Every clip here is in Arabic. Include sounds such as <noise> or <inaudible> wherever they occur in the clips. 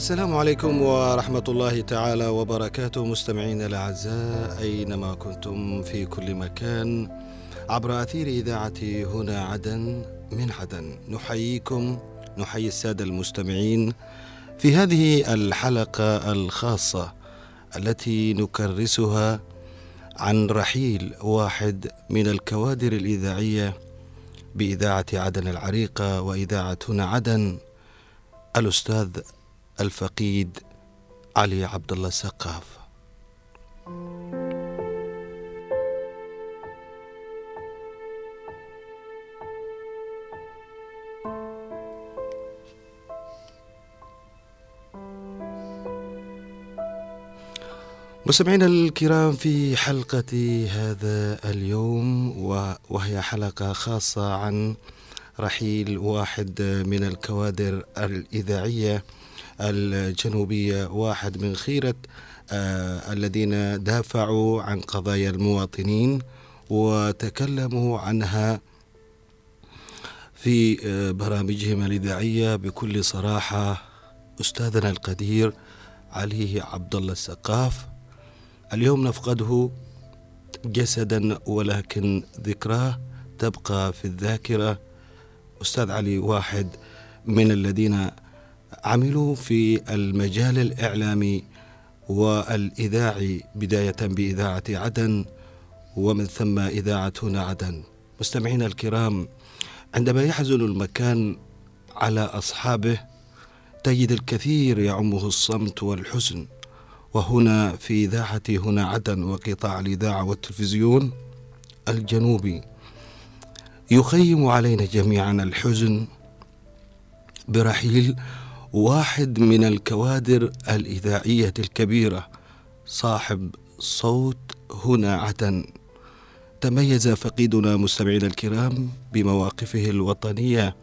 السلام عليكم ورحمة الله تعالى وبركاته. مستمعينا الأعزاء أينما كنتم في كل مكان عبر أثير إذاعة هنا عدن من عدن. نحييكم نحيي السادة المستمعين في هذه الحلقة الخاصة التي نكرسها عن رحيل واحد من الكوادر الإذاعية بإذاعة عدن العريقة وإذاعة هنا عدن الأستاذ الفقيد علي عبد الله السقاف مستمعينا الكرام في حلقة هذا اليوم وهي حلقة خاصة عن رحيل واحد من الكوادر الإذاعية الجنوبية واحد من خيرة آه الذين دافعوا عن قضايا المواطنين وتكلموا عنها في آه برامجهم الإذاعية بكل صراحة. أستاذنا القدير علي عبد الله السقاف. اليوم نفقده جسدا ولكن ذكراه تبقى في الذاكرة. أستاذ علي واحد من الذين عملوا في المجال الإعلامي والإذاعي بداية بإذاعة عدن ومن ثم إذاعة هنا عدن. مستمعينا الكرام عندما يحزن المكان على أصحابه تجد الكثير يعمه الصمت والحزن. وهنا في إذاعة هنا عدن وقطاع الإذاعة والتلفزيون الجنوبي يخيم علينا جميعا الحزن برحيل واحد من الكوادر الإذاعية الكبيرة صاحب صوت هنا عدن تميز فقيدنا مستمعينا الكرام بمواقفه الوطنية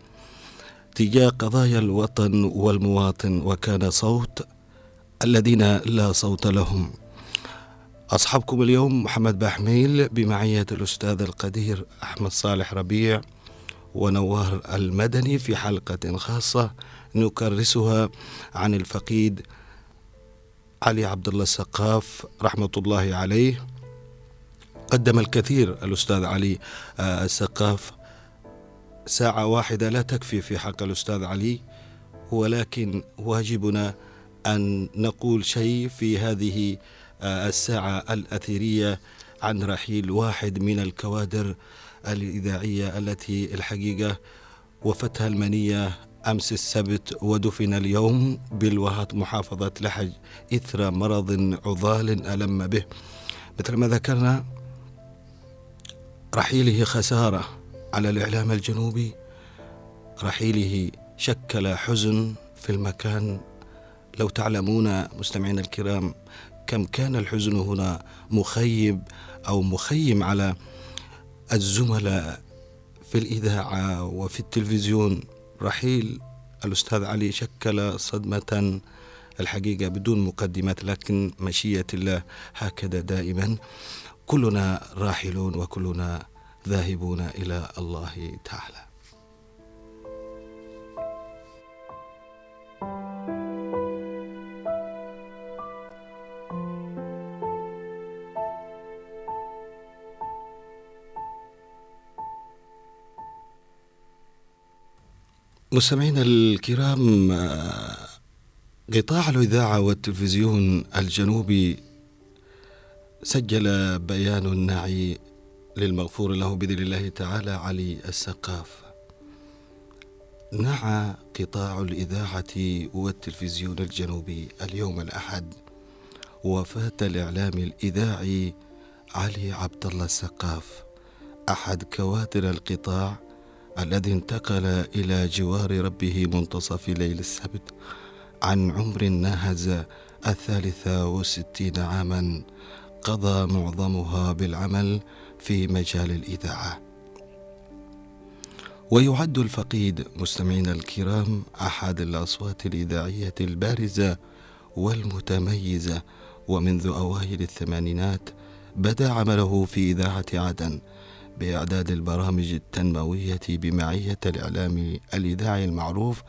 تجاه قضايا الوطن والمواطن وكان صوت الذين لا صوت لهم. أصحابكم اليوم محمد باحميل بمعية الأستاذ القدير أحمد صالح ربيع ونوار المدني في حلقة خاصة نكرسها عن الفقيد علي عبد الله السقاف رحمة الله عليه. قدم الكثير الأستاذ علي السقاف. ساعة واحدة لا تكفي في حق الأستاذ علي ولكن واجبنا أن نقول شيء في هذه الساعة الأثيرية عن رحيل واحد من الكوادر الإذاعية التي الحقيقة وفتها المنية أمس السبت ودفن اليوم بالوهات محافظة لحج إثر مرض عضال ألم به. مثل ما ذكرنا رحيله خسارة على الإعلام الجنوبي. رحيله شكل حزن في المكان. لو تعلمون مستمعينا الكرام كم كان الحزن هنا مخيب أو مخيم على الزملاء في الإذاعة وفي التلفزيون. رحيل. الأستاذ علي شكل صدمة الحقيقة بدون مقدمات لكن مشيئة الله هكذا دائما. كلنا راحلون وكلنا ذاهبون إلى الله تعالى. مستمعينا الكرام قطاع الإذاعة والتلفزيون الجنوبي سجل بيان نعي للمغفور له بإذن الله تعالى علي السقاف. نعى قطاع الإذاعة والتلفزيون الجنوبي اليوم الأحد وفاة الإعلام الإذاعي علي عبد الله السقاف. أحد كوادر القطاع الذي انتقل إلى جوار ربه منتصف ليل السبت عن عمر ناهز الثالثة والستين عاما قضى معظمها بالعمل في مجال الإذاعة. ويعد الفقيد مستمعينا الكرام أحد الأصوات الإذاعية البارزة والمتميزة ومنذ أوائل الثمانينات بدأ عمله في إذاعة عدن بإعداد البرامج التنموية بمعية الإعلام الإذاعي المعروف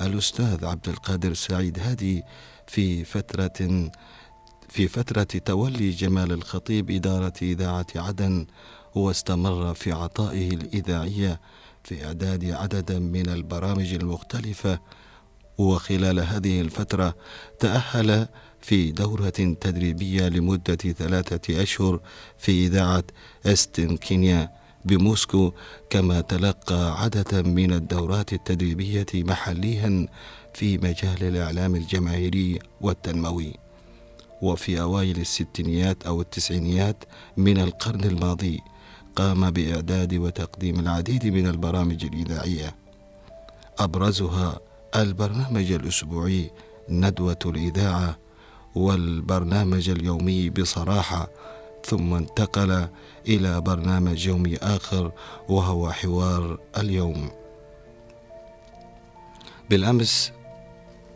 الأستاذ عبد القادر سعيد هادي في فترة في فترة تولي جمال الخطيب إدارة إذاعة عدن واستمر في عطائه الإذاعية في إعداد عدد من البرامج المختلفة. وخلال هذه الفترة تأهل في دورة تدريبية لمدة ثلاثة أشهر في إذاعة أستن كينيا بموسكو كما تلقى عددا من الدورات التدريبية محليا في مجال الإعلام الجماهيري والتنموي. وفي أوائل الستينيات أو التسعينيات من القرن الماضي قام بإعداد وتقديم العديد من البرامج الإذاعية. أبرزها البرنامج الأسبوعي ندوة الإذاعة والبرنامج اليومي بصراحة ثم انتقل إلى برنامج يومي آخر وهو حوار اليوم. بالأمس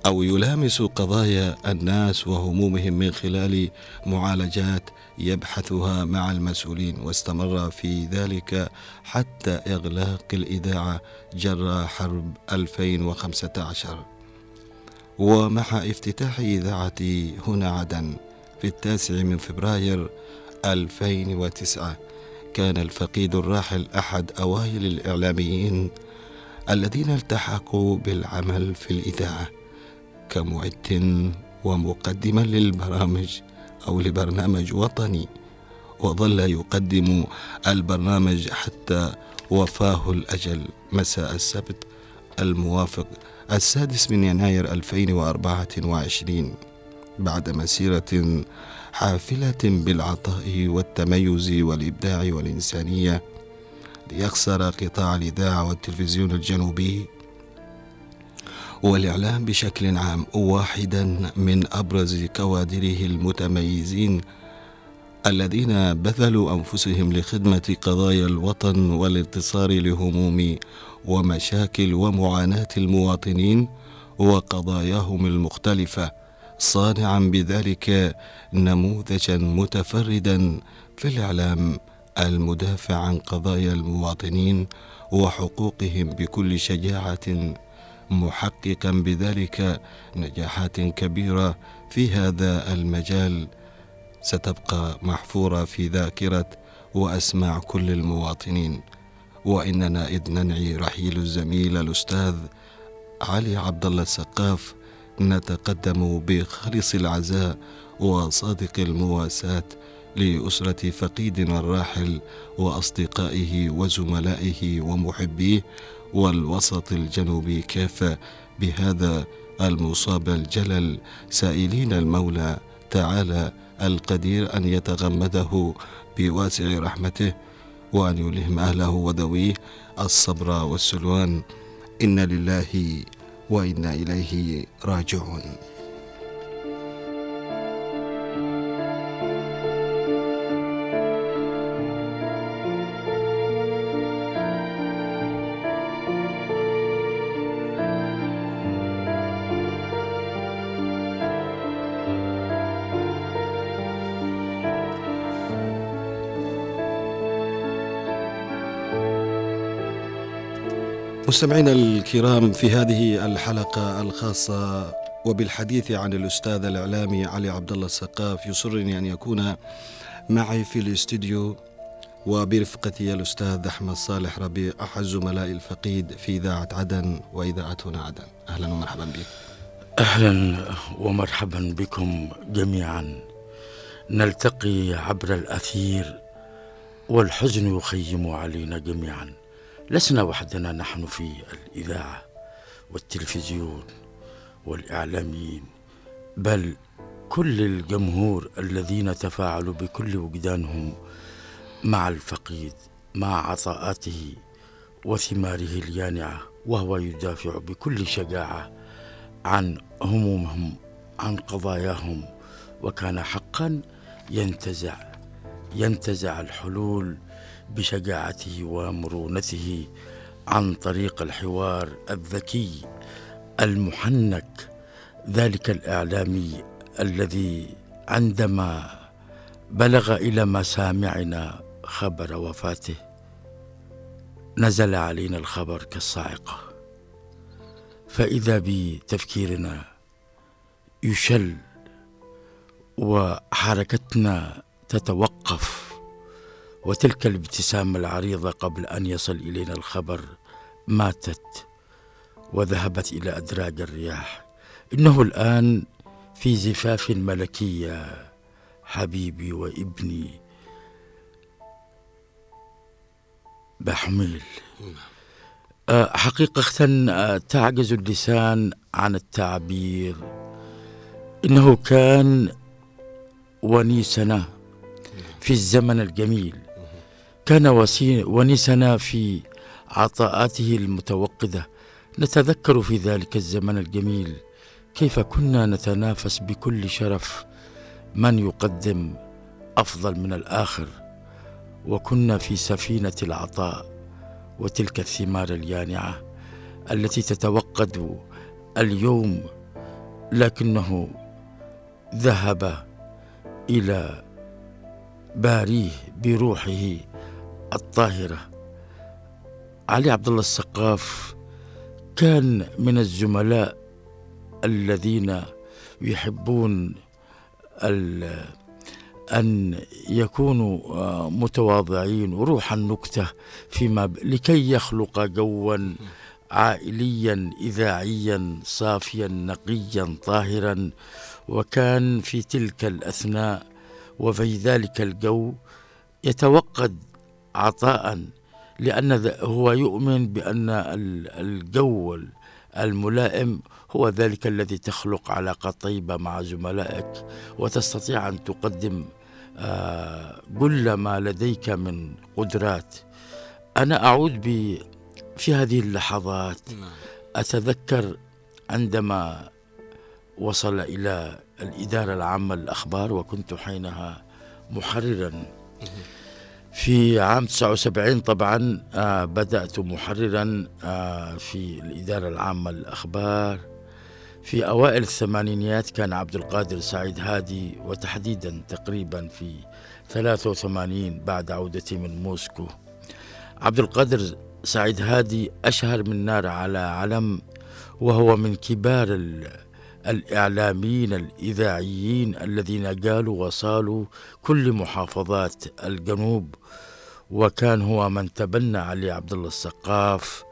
أو يلامس قضايا الناس وهمومهم من خلال معالجات يبحثها مع المسؤولين واستمر في ذلك حتى إغلاق الإذاعة جراء حرب 2015 ومع افتتاح إذاعة هنا عدن في التاسع من فبراير 2009 كان الفقيد الراحل أحد أوائل الإعلاميين الذين التحقوا بالعمل في الإذاعة كمعد ومقدما للبرامج أو لبرنامج وطني وظل يقدم البرنامج حتى وفاه الأجل مساء السبت الموافق. السادس من يناير 2024 بعد مسيرة حافلة بالعطاء والتميز والإبداع والإنسانية ليخسر قطاع الإذاعة والتلفزيون الجنوبي والإعلام بشكل عام واحدا من أبرز كوادره المتميزين الذين بذلوا أنفسهم لخدمة قضايا الوطن والانتصار لهموم ومشاكل ومعاناة المواطنين وقضاياهم المختلفة صانعا بذلك نموذجا متفردا في الإعلام المدافع عن قضايا المواطنين وحقوقهم بكل شجاعة محققا بذلك نجاحات كبيرة في هذا المجال. ستبقى محفورة في ذاكرة وأسماع كل المواطنين. وإننا إذ ننعي رحيل الزميل الأستاذ علي عبد الله السقاف نتقدم بخالص العزاء وصادق المواساة لأسرة فقيدنا الراحل وأصدقائه وزملائه ومحبيه والوسط الجنوبي كافة بهذا المصاب الجلل. سائلين المولى تعالى القدير أن يتغمده بواسع رحمته وأن يلهم أهله وذويه الصبر والسلوان. إن لله وإنا إليه راجعون. مستمعينا الكرام في هذه الحلقة الخاصة وبالحديث عن الأستاذ الإعلامي علي عبد الله السقاف يسرني أن يكون معي في الاستديو وبرفقتي الأستاذ أحمد صالح ربيع أحد زملاء الفقيد في إذاعة عدن وإذاعتنا عدن. أهلا ومرحبا بك. أهلا ومرحبا بكم جميعا. نلتقي عبر الأثير والحزن يخيم علينا جميعا. لسنا وحدنا نحن في الإذاعة والتلفزيون والإعلاميين بل كل الجمهور الذين تفاعلوا بكل وجدانهم مع الفقيد مع عطاءاته وثماره اليانعة وهو يدافع بكل شجاعة عن همومهم عن قضاياهم وكان حقا ينتزع ينتزع الحلول بشجاعته ومرونته عن طريق الحوار الذكي المحنك ذلك الإعلامي الذي عندما بلغ إلى مسامعنا خبر وفاته نزل علينا الخبر كالصاعقة. فإذا بتفكيرنا يشل وحركتنا تتوقف وتلك الابتسامة العريضة قبل أن يصل إلينا الخبر ماتت وذهبت إلى أدراج الرياح. إنه الآن في زفاف ملكية حبيبي وابني بحميل. آه، حقيقة تعجز اللسان عن التعبير. إنه كان ونيسنا في الزمن الجميل. كان ونيسنا في عطاءاته المتوقدة. نتذكر في ذلك الزمن الجميل كيف كنا نتنافس بكل شرف. من يقدم أفضل من الآخر. وكنا في سفينة العطاء وتلك الثمار اليانعة التي تتوقد اليوم لكنه ذهب إلى باريه بروحه. الطاهرة. علي عبد الله السقاف كان من الزملاء الذين يحبون أن يكونوا آه، متواضعين وروح النكتة فيما لكي يخلق جوا عائليا إذاعيا صافيا نقيا طاهرا. وكان في تلك الأثناء وفي ذلك الجو يتوقد عطاء لأن هو يؤمن بأن الجو الملائم هو ذلك الذي تخلق علاقة طيبة مع زملائك وتستطيع أن تقدم كل آه، ما لديك من قدرات. أنا أعود ب في هذه اللحظات نعم. أتذكر عندما وصل إلى الإدارة العامة للأخبار وكنت حينها محررا. في عام 79 طبعا آه بدأت محررا آه في الإدارة العامة للأخبار. في أوائل الثمانينيات كان عبد القادر سعيد هادي وتحديدا تقريبا في 83 بعد عودتي من موسكو. عبد القادر سعيد هادي أشهر من نار على علم وهو من كبار الإعلاميين الإذاعيين الذين قالوا وصالوا كل محافظات الجنوب وكان هو من تبنى علي عبد الله السقاف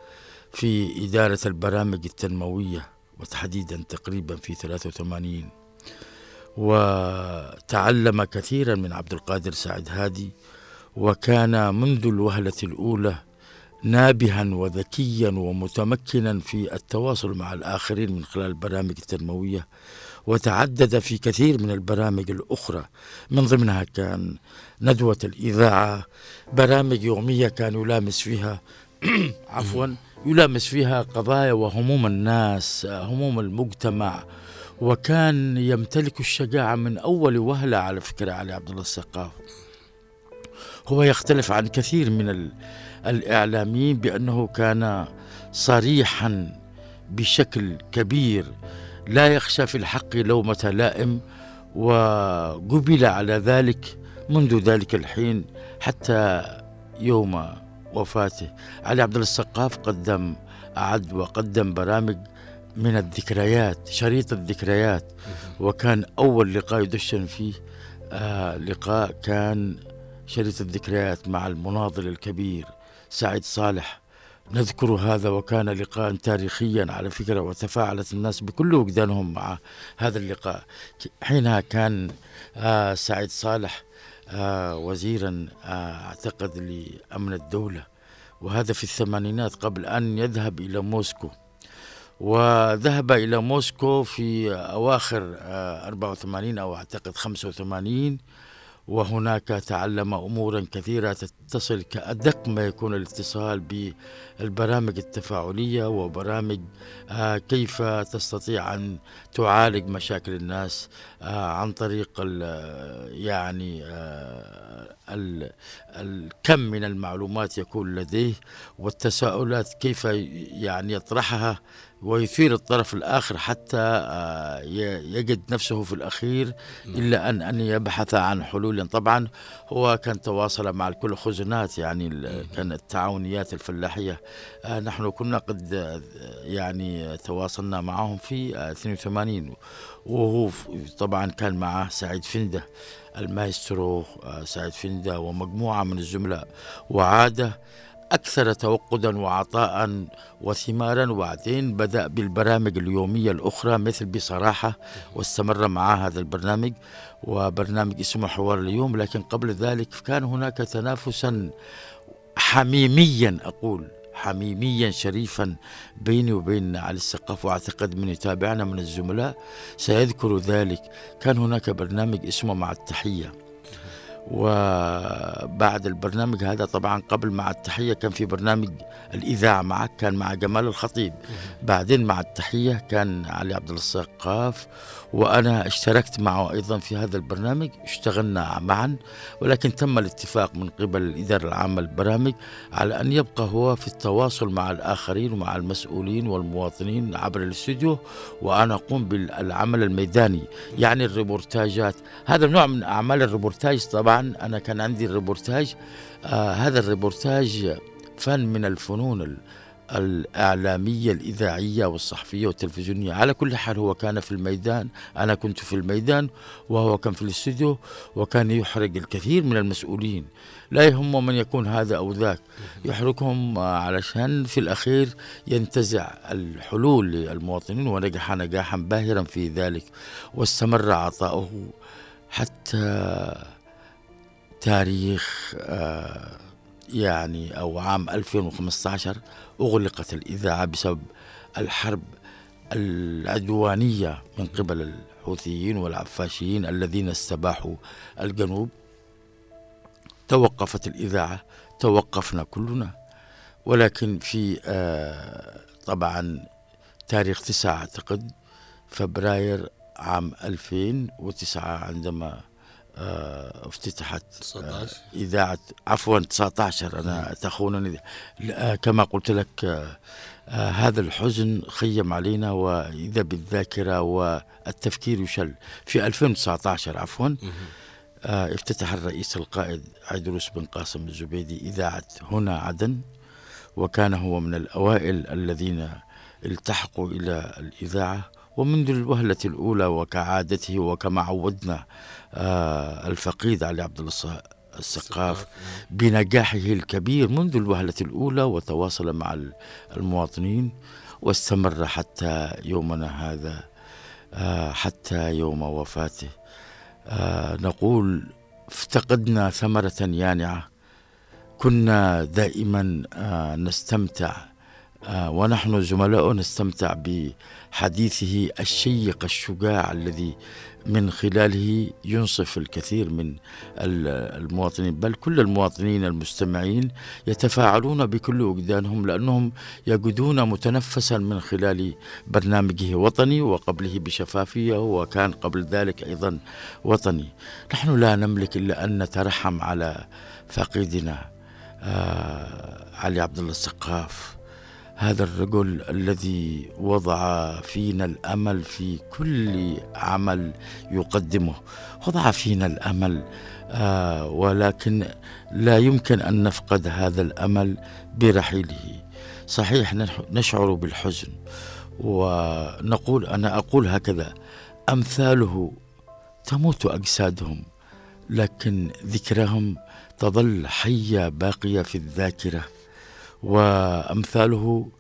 في إدارة البرامج التنموية وتحديدا تقريبا في 83 وتعلم كثيرا من عبد القادر سعد هادي وكان منذ الوهلة الأولى نابها وذكيا ومتمكنا في التواصل مع الآخرين من خلال البرامج التنموية وتعدد في كثير من البرامج الأخرى. من ضمنها كان ندوة الإذاعة برامج يومية كان يلامس فيها <clears throat> عفوا يلامس فيها قضايا وهموم الناس هموم المجتمع. وكان يمتلك الشجاعة من أول وهلة على فكرة علي عبد الله السقاف. هو يختلف عن كثير من الإعلاميين بأنه كان صريحا بشكل كبير. لا يخشى في الحق لومة لائم وقبل على ذلك منذ ذلك الحين حتى يوم وفاته. علي عبد السقاف قدم أعد وقدم برامج من الذكريات شريط الذكريات وكان أول لقاء يدشن فيه آه لقاء كان شريط الذكريات مع المناضل الكبير. سعيد صالح. نذكر هذا وكان لقاء تاريخيا على فكرة وتفاعلت الناس بكل وجدانهم مع هذا اللقاء. حينها كان آه سعيد صالح آه وزيرا آه أعتقد لأمن الدولة وهذا في الثمانينات قبل أن يذهب إلى موسكو. وذهب إلى موسكو في أواخر 84 آه، أو أعتقد 85 وهناك تعلم أمورا كثيرة تتصل كأدق ما يكون الاتصال بالبرامج التفاعلية وبرامج آه، كيف تستطيع أن تعالج مشاكل الناس آه، عن طريق يعني آه، الكم من المعلومات يكون لديه والتساؤلات كيف يعني يطرحها ويثير الطرف الآخر حتى آه، يجد نفسه في الأخير إلا أن أن يبحث عن حلول. طبعا هو كان تواصل مع الكل خزنات يعني كان التعاونيات الفلاحية. آه، نحن كنا قد آه، يعني تواصلنا معهم في 82 وهو طبعا كان معه سعيد فندة المايسترو سعيد فندة ومجموعة من الزملاء. وعاد أكثر توقدا وعطاء وثمارا وبعدين بدأ بالبرامج اليومية الأخرى مثل بصراحة واستمر مع هذا البرنامج وبرنامج اسمه حوار اليوم. لكن قبل ذلك كان هناك تنافسا حميميا أقول حميميا شريفا بيني وبين علي السقاف وأعتقد من يتابعنا من الزملاء. سيذكر ذلك. كان هناك برنامج اسمه مع التحية. وبعد البرنامج هذا طبعا قبل مع التحية كان في برنامج الإذاعة معك كان مع جمال الخطيب. بعدين مع التحية كان علي عبد السقاف وأنا اشتركت معه أيضا في هذا البرنامج اشتغلنا معا ولكن تم الاتفاق من قبل الإدارة العامة للبرامج على أن يبقى هو في التواصل مع الآخرين ومع المسؤولين والمواطنين عبر الاستوديو وأنا أقوم بالعمل الميداني يعني الريبورتاجات. هذا نوع من أعمال الريبورتاج طبعا أنا كان عندي الريبورتاج آه هذا الريبورتاج فن من الفنون الإعلامية الإذاعية والصحفية والتلفزيونية. على كل حال هو كان في الميدان أنا كنت في الميدان وهو كان في الاستوديو وكان يحرج الكثير من المسؤولين. لا يهم من يكون هذا أو ذاك. يحركهم علشان في الأخير ينتزع الحلول للمواطنين ونجح نجاحا باهرا في ذلك واستمر عطاؤه حتى تاريخ آه يعني أو عام 2015 أغلقت الإذاعة بسبب الحرب العدوانية من قبل الحوثيين والعفاشيين الذين استباحوا الجنوب. توقفت الإذاعة توقفنا كلنا. ولكن في آه طبعا تاريخ تسعة أعتقد فبراير عام 2009 عندما افتتحت 19 آه، إذاعة عفوا 19 أنا تخونني. آه، كما قلت لك هذا الحزن خيم علينا وإذا بالذاكرة والتفكير يشل. في 2019 عفوا افتتح الرئيس القائد عيدروس بن قاسم الزبيدي إذاعة هنا عدن وكان هو من الأوائل الذين التحقوا إلى الإذاعة. ومنذ الوهلة الأولى وكعادته وكما عودنا آه الفقيد علي عبد الله السقاف نعم. بنجاحه الكبير منذ الوهلة الأولى وتواصل مع المواطنين واستمر حتى يومنا هذا آه حتى يوم وفاته آه نقول افتقدنا ثمرة يانعة كنا دائما نستمتع ونحن زملاء نستمتع بحديثه الشيق الشجاع الذي من خلاله ينصف الكثير من المواطنين بل كل المواطنين المستمعين يتفاعلون بكل وجدانهم لأنهم يجدون متنفسا من خلال برنامجه وطني وقبله بشفافية وكان قبل ذلك أيضا وطني. نحن لا نملك إلا أن نترحم على فقيدنا آه علي عبد الله السقاف. هذا الرجل الذي وضع فينا الأمل في كل عمل يقدمه. وضع فينا الأمل آه ولكن لا يمكن أن نفقد هذا الأمل برحيله. صحيح نشعر بالحزن ونقول أنا أقول هكذا أمثاله تموت أجسادهم لكن ذكرهم تظل حية باقية في الذاكرة. وأمثاله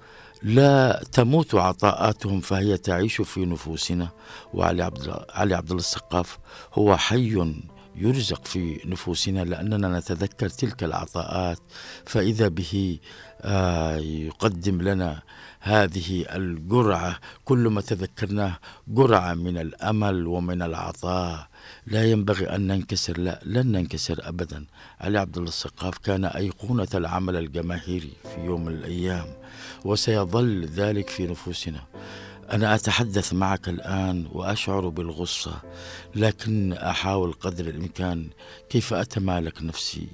لا تموت عطاءاتهم فهي تعيش في نفوسنا. وعلي عبد علي عبد الله السقاف هو حي يرزق في نفوسنا لأننا نتذكر تلك العطاءات. فإذا به آه، يقدم لنا هذه الجرعة كل ما تذكرناه جرعة من الأمل ومن العطاء. لا ينبغي أن ننكسر لا لن ننكسر أبدا. علي عبد الله السقاف كان أيقونة العمل الجماهيري في يوم من الأيام وسيظل ذلك في نفوسنا. أنا أتحدث معك الآن وأشعر بالغصة لكن أحاول قدر الإمكان كيف أتمالك نفسي؟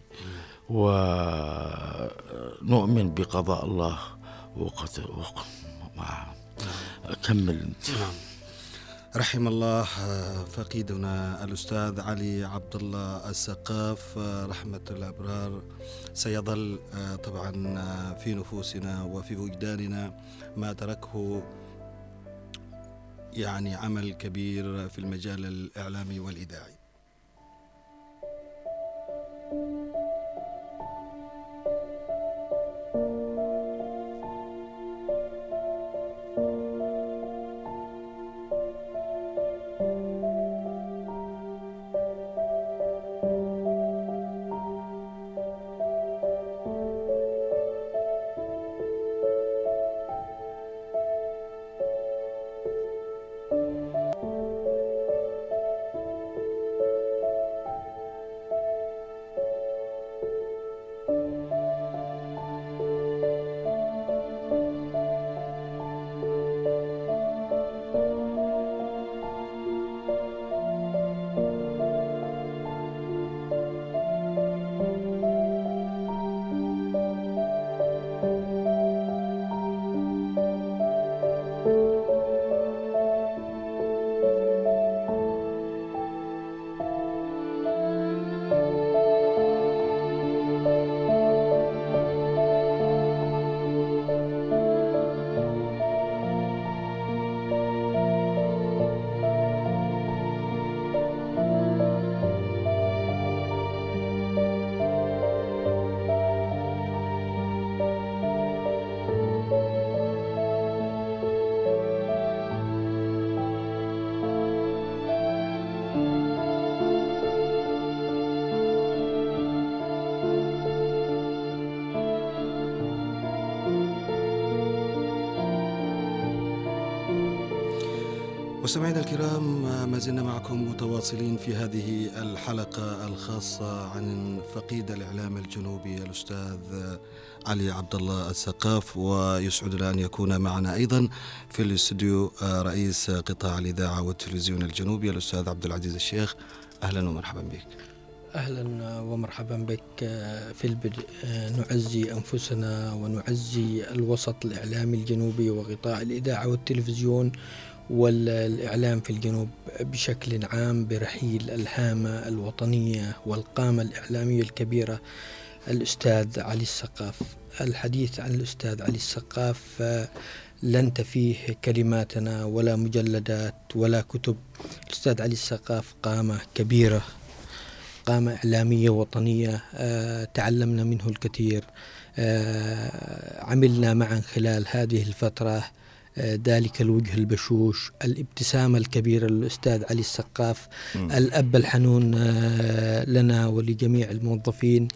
ونؤمن بقضاء الله وقت, وقت كمل. نعم. رحم الله فقيدنا الأستاذ علي عبد الله السقاف رحمة الأبرار سيظل طبعا في نفوسنا وفي وجداننا ما تركه يعني عمل كبير في المجال الإعلامي والإذاعي. مستمعينا الكرام ما زلنا معكم متواصلين في هذه الحلقة الخاصة عن فقيد الإعلام الجنوبي الأستاذ علي عبد الله السقاف ويسعدنا أن يكون معنا أيضا في الاستوديو رئيس قطاع الإذاعة والتلفزيون الجنوبي الأستاذ عبد العزيز الشيخ. أهلا ومرحبا بك. أهلا ومرحبا بك في البدء نعزي أنفسنا ونعزي الوسط الإعلامي الجنوبي وقطاع الإذاعة والتلفزيون والإعلام في الجنوب بشكل عام برحيل الهامة الوطنية والقامة الإعلامية الكبيرة الأستاذ علي السقاف. الحديث عن الأستاذ علي السقاف لن تفيه كلماتنا ولا مجلدات ولا كتب. الأستاذ علي السقاف قامة كبيرة قامة إعلامية وطنية تعلمنا منه الكثير عملنا معا خلال هذه الفترة. ذلك الوجه البشوش الابتسامة الكبيرة للأستاذ علي السقاف م. الأب الحنون لنا ولجميع الموظفين.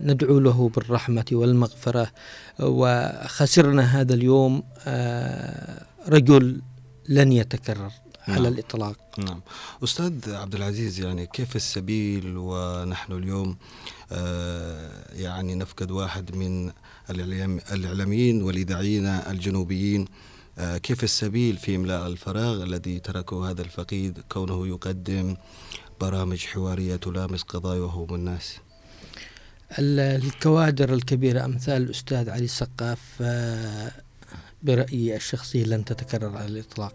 ندعو له بالرحمة والمغفرة. وخسرنا هذا اليوم رجل لن يتكرر نعم. على الإطلاق. نعم. أستاذ عبد العزيز يعني كيف السبيل ونحن اليوم؟ يعني نفقد واحد من الإعلاميين والإذاعيين الجنوبيين كيف السبيل في إملاء الفراغ الذي تركه هذا الفقيد؟ كونه يقدم برامج حوارية تلامس قضايا وهموم الناس. الكوادر الكبيرة أمثال الأستاذ علي السقاف برأيي الشخصي لن تتكرر على الإطلاق.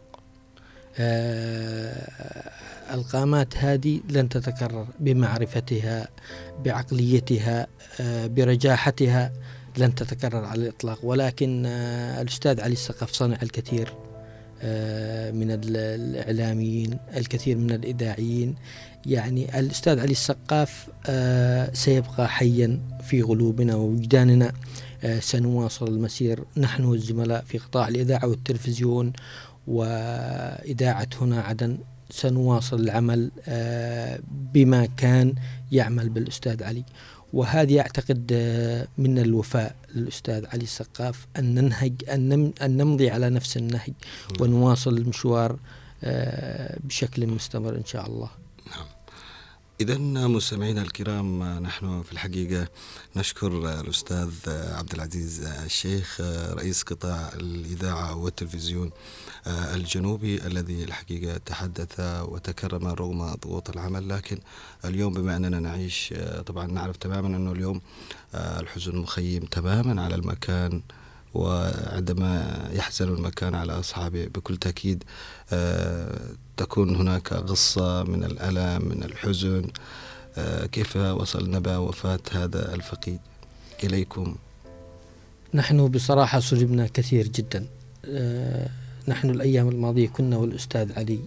القامات هذه لن تتكرر بمعرفتها بعقليتها برجاحتها. لن تتكرر على الإطلاق. ولكن الأستاذ علي السقف صنع الكثير من الإعلاميين الكثير من الإذاعيين. يعني الأستاذ علي السقاف سيبقى حيا في قلوبنا ووجداننا سنواصل المسير. نحن والزملاء في قطاع الإذاعة والتلفزيون وإذاعة هنا عدن سنواصل العمل بما كان يعمل بالأستاذ علي. وهذه أعتقد من الوفاء للأستاذ علي السقاف أن ننهج أن نمضي على نفس النهج ونواصل المشوار بشكل مستمر إن شاء الله. إذا مستمعينا الكرام نحن في الحقيقة نشكر الأستاذ عبد العزيز الشيخ رئيس قطاع الإذاعة والتلفزيون الجنوبي الذي الحقيقة تحدث وتكرم رغم ضغوط العمل. لكن اليوم بما أننا نعيش طبعا نعرف تماما أنه اليوم الحزن مخيم تماما على المكان وعندما يحزن المكان على أصحابه بكل تأكيد آه، تكون هناك غصة من الألم من الحزن. آه، كيف وصل نبأ وفاة هذا الفقيد؟ إليكم. نحن بصراحة صدمنا كثير جدا. آه، نحن الأيام الماضية كنا والأستاذ علي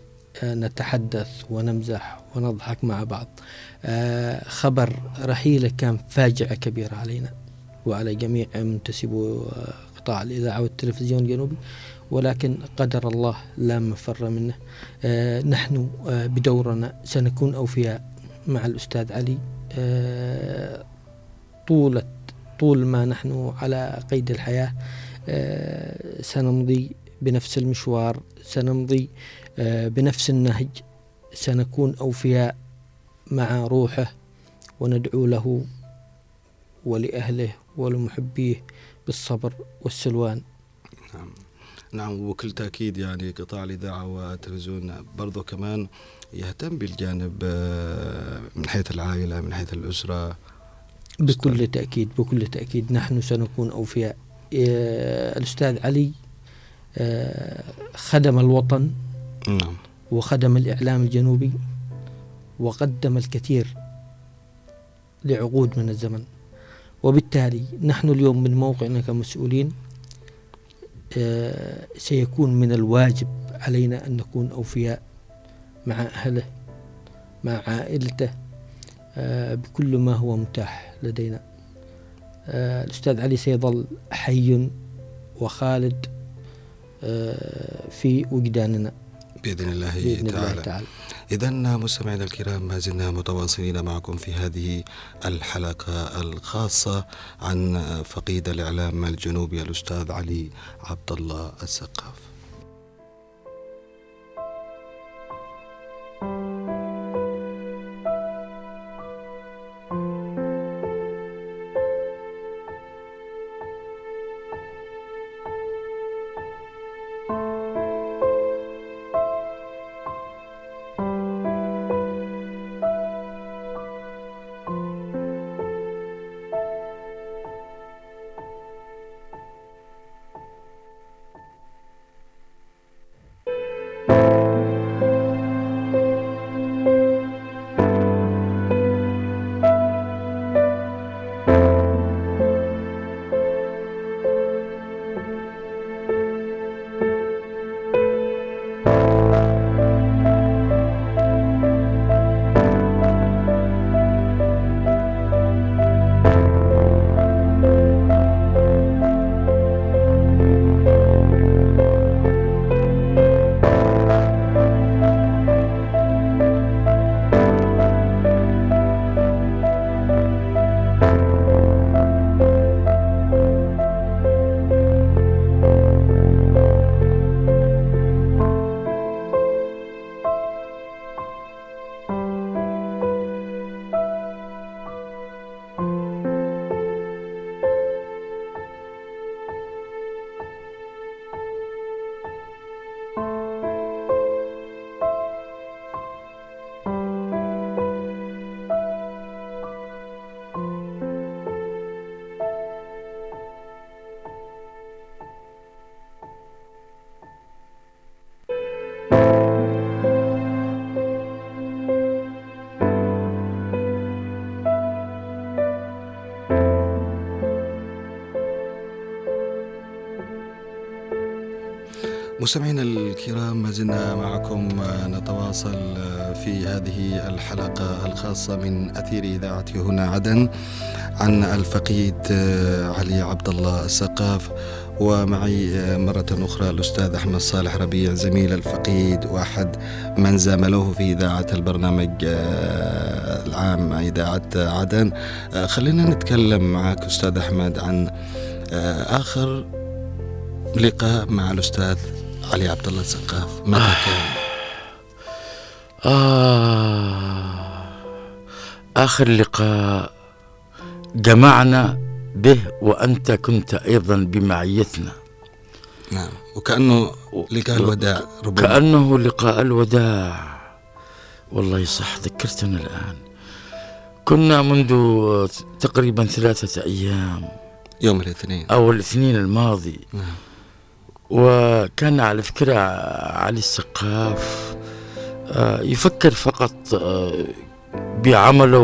نتحدث ونمزح ونضحك مع بعض. خبر رحيلة كان فاجعة كبيرة علينا وعلى جميع منتسبو قطاع الإذاعة والتلفزيون الجنوبي ولكن قدر الله لا مفر منه. آه نحن آه بدورنا سنكون أوفياء مع الأستاذ علي. آه طولة طول ما نحن على قيد الحياة. سنمضي بنفس المشوار سنمضي بنفس النهج. سنكون أوفياء مع روحه وندعو له ولأهله ولمحبيه. بالصبر والسلوان. نعم. نعم وبكل تأكيد يعني قطاع الإذاعة والتلفزيون برضو كمان يهتم بالجانب آه، من حيث العائلة من حيث الأسرة. بكل تأكيد بكل تأكيد نحن سنكون أوفياء. الأستاذ علي آه، خدم الوطن نعم. وخدم الإعلام الجنوبي وقدم الكثير لعقود من الزمن. وبالتالي نحن اليوم من موقعنا كمسؤولين آه، سيكون من الواجب علينا أن نكون أوفياء مع أهله مع عائلته آه، بكل ما هو متاح لدينا. آه، الأستاذ علي سيظل حي وخالد في وجداننا. بإذن الله بإذن تعالى, الله تعالى. إذا مستمعينا الكرام ما زلنا متواصلين معكم في هذه الحلقة الخاصة عن فقيد الإعلام الجنوبي الأستاذ علي عبد الله السقاف مستمعينا الكرام ما زلنا معكم نتواصل في هذه الحلقة الخاصة من أثير إذاعة هنا عدن عن الفقيد علي عبد الله السقاف. ومعي مرة أخرى الأستاذ أحمد صالح ربيع زميل الفقيد وأحد من زامله في إذاعة البرنامج العام إذاعة عدن. خلينا نتكلم معك أستاذ أحمد عن آخر لقاء مع الأستاذ علي عبد الله السقاف. متى آه. كان؟ آه. آخر لقاء جمعنا به وأنت كنت أيضا بمعيتنا. نعم. وكأنه لقاء الوداع ربما. كأنه لقاء الوداع. والله صح ذكرتنا الآن. كنا منذ تقريبا ثلاثة أيام. يوم الاثنين. أو الاثنين الماضي. نعم. وكان على فكرة علي السقاف آه، يفكر فقط آه، بعمله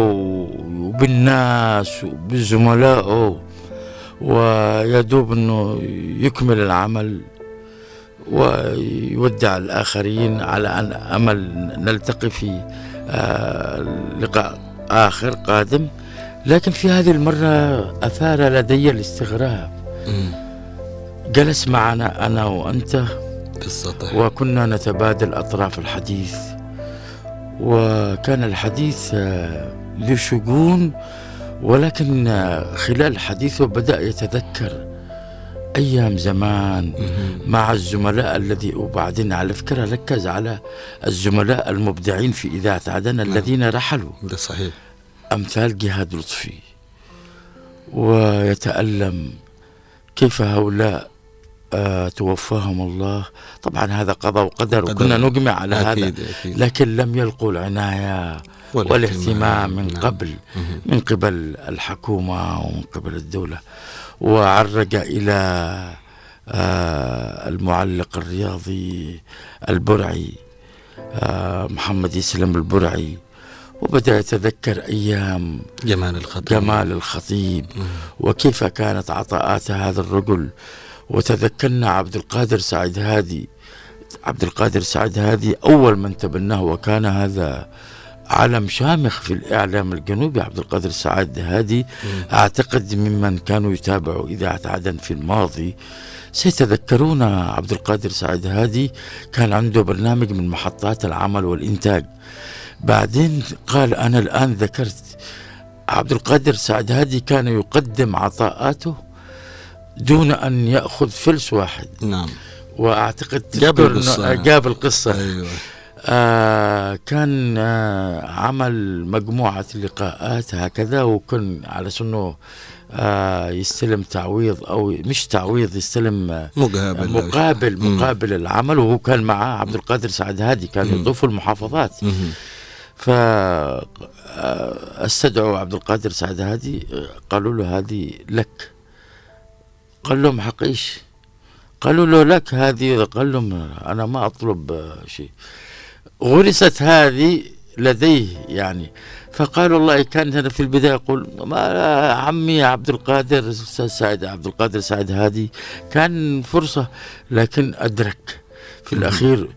وبالناس وبزملائه ويدوب إنه يكمل العمل ويودع الآخرين على أن أمل نلتقي في آه، لقاء آخر قادم لكن في هذه المرة أثار لدي الاستغراب. جلس معنا أنا وأنت. في السطح وكنا نتبادل أطراف الحديث. وكان الحديث آه، ذو شجون ولكن آه، خلال حديثه بدأ يتذكر أيام زمان. مع الزملاء الذي وبعدين على فكرة ركز على الزملاء المبدعين في إذاعة عدن الذين رحلوا. ده صحيح. أمثال جهاد لطفي. ويتألم كيف هؤلاء آه توفاهم الله طبعا هذا قضاء وقدر قدر. وكنا نجمع على هذا أكيد أكيد لكن لم يلقوا العناية والاهتمام من نعم. قبل. من قبل الحكومة ومن قبل الدولة وعرج إلى آه، المعلق الرياضي البرعي آه، محمد يسلم البرعي وبدأ يتذكر أيام جمال الخطيب جمال الخطيب. وكيف كانت عطاءات هذا الرجل وتذكرنا عبد القادر سعيد هادي. عبد القادر سعيد هادي أول من تبناه وكان هذا علم شامخ في الإعلام الجنوبي. عبد القادر سعيد هادي أعتقد ممن كانوا يتابعوا إذاعة عدن في الماضي. سيتذكرون عبد القادر سعيد هادي كان عنده برنامج من محطات العمل والإنتاج. بعدين قال أنا الآن ذكرت عبد القادر سعد هادي كان يقدم عطاءاته دون أن يأخذ فلس واحد نعم وأعتقد جاب تذكر القصة. جاب القصة أيوه آه كان آه عمل مجموعة لقاءات هكذا وكان على سنه آه يستلم تعويض أو مش تعويض يستلم آه مقابل مقابل. مقابل العمل وهو كان معاه عبد القادر سعد هادي كان. يطوف المحافظات. ف آه، استدعوا عبد القادر سعد هادي آه، قالوا له هذه لك قال لهم حقيش. قالوا له لك هذه قال لهم أنا ما أطلب شيء. غرست هذه لديه يعني. فقال والله كان هنا في البداية يقول ما عمي عبد القادر سعد عبد القادر سعد هادي كان فرصة لكن أدرك في الأخير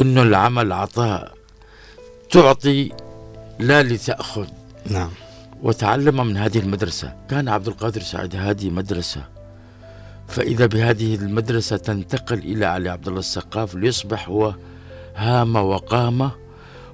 انه العمل عطاء تعطي لا لتأخذ. نعم. وتعلم من هذه المدرسة. كان عبد القادر سعيد هادي مدرسة. فإذا بهذه المدرسة تنتقل إلى علي عبد الله السقاف ليصبح هو هامة وقامة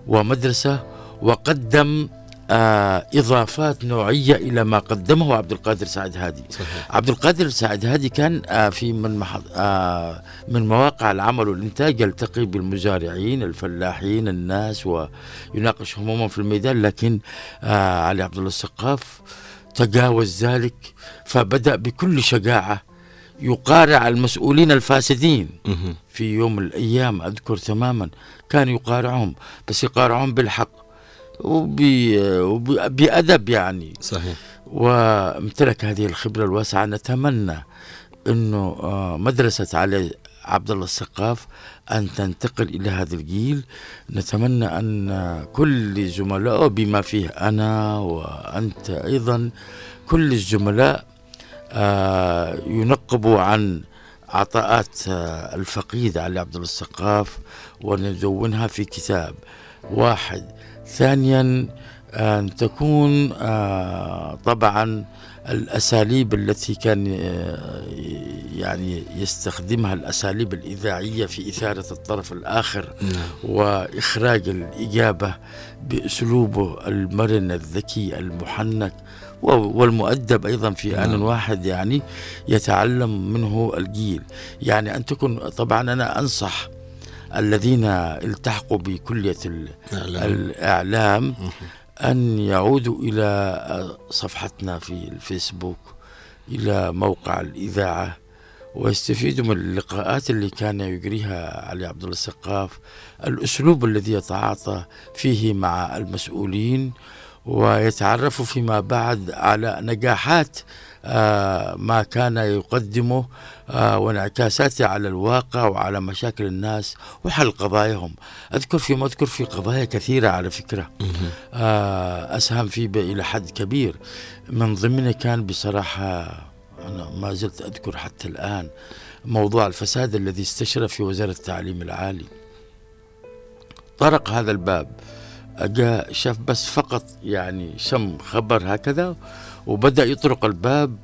ومدرسة وقدم آه إضافات نوعية إلى ما قدمه عبد القادر سعيد هادي. صحيح. عبد القادر سعد هادي كان آه، في من محض... آه، من مواقع العمل والإنتاج يلتقي بالمزارعين الفلاحين الناس ويناقش همومهم في الميدان لكن آه، علي عبد الله السقاف تجاوز ذلك فبدأ بكل شجاعة يقارع المسؤولين الفاسدين. في يوم الأيام أذكر تماما كان يقارعهم بس يقارعهم بالحق وب- وب- بأدب يعني. صحيح. وامتلك هذه الخبرة الواسعة. نتمنى أنه آه، مدرسة علي عبد الله السقاف أن تنتقل إلى هذا الجيل. نتمنى أن كل زملائه بما فيه أنا وأنت أيضا كل الزملاء آه، ينقبوا عن عطاءات آه، الفقيد علي عبد الله السقاف وندونها في كتاب واحد. ثانيا أن تكون آه، طبعا الأساليب التي كان آه، يعني يستخدمها الأساليب الإذاعية في إثارة الطرف الآخر نعم. وإخراج الإجابة بأسلوبه المرن الذكي المحنك والمؤدب أيضا في آن نعم. واحد يعني يتعلم منه الجيل يعني أن تكون طبعا أنا أنصح الذين التحقوا بكلية. الإعلام مهم. أن يعودوا إلى صفحتنا في الفيسبوك إلى موقع الإذاعة ويستفيدوا من اللقاءات اللي كان يجريها علي عبد الله السقاف الأسلوب الذي يتعاطى فيه مع المسؤولين ويتعرفوا فيما بعد على نجاحات آه، ما كان يقدمه آه، وانعكاساته على الواقع وعلى مشاكل الناس وحل قضاياهم. أذكر في أذكر في قضايا كثيرة على فكرة. آه، أسهم فيه إلى حد كبير. من ضمنها كان بصراحة أنا ما زلت أذكر حتى الآن موضوع الفساد الذي استشرف في وزارة التعليم العالي. طرق هذا الباب. جاء شاف بس فقط يعني شم خبر هكذا وبدأ يطرق الباب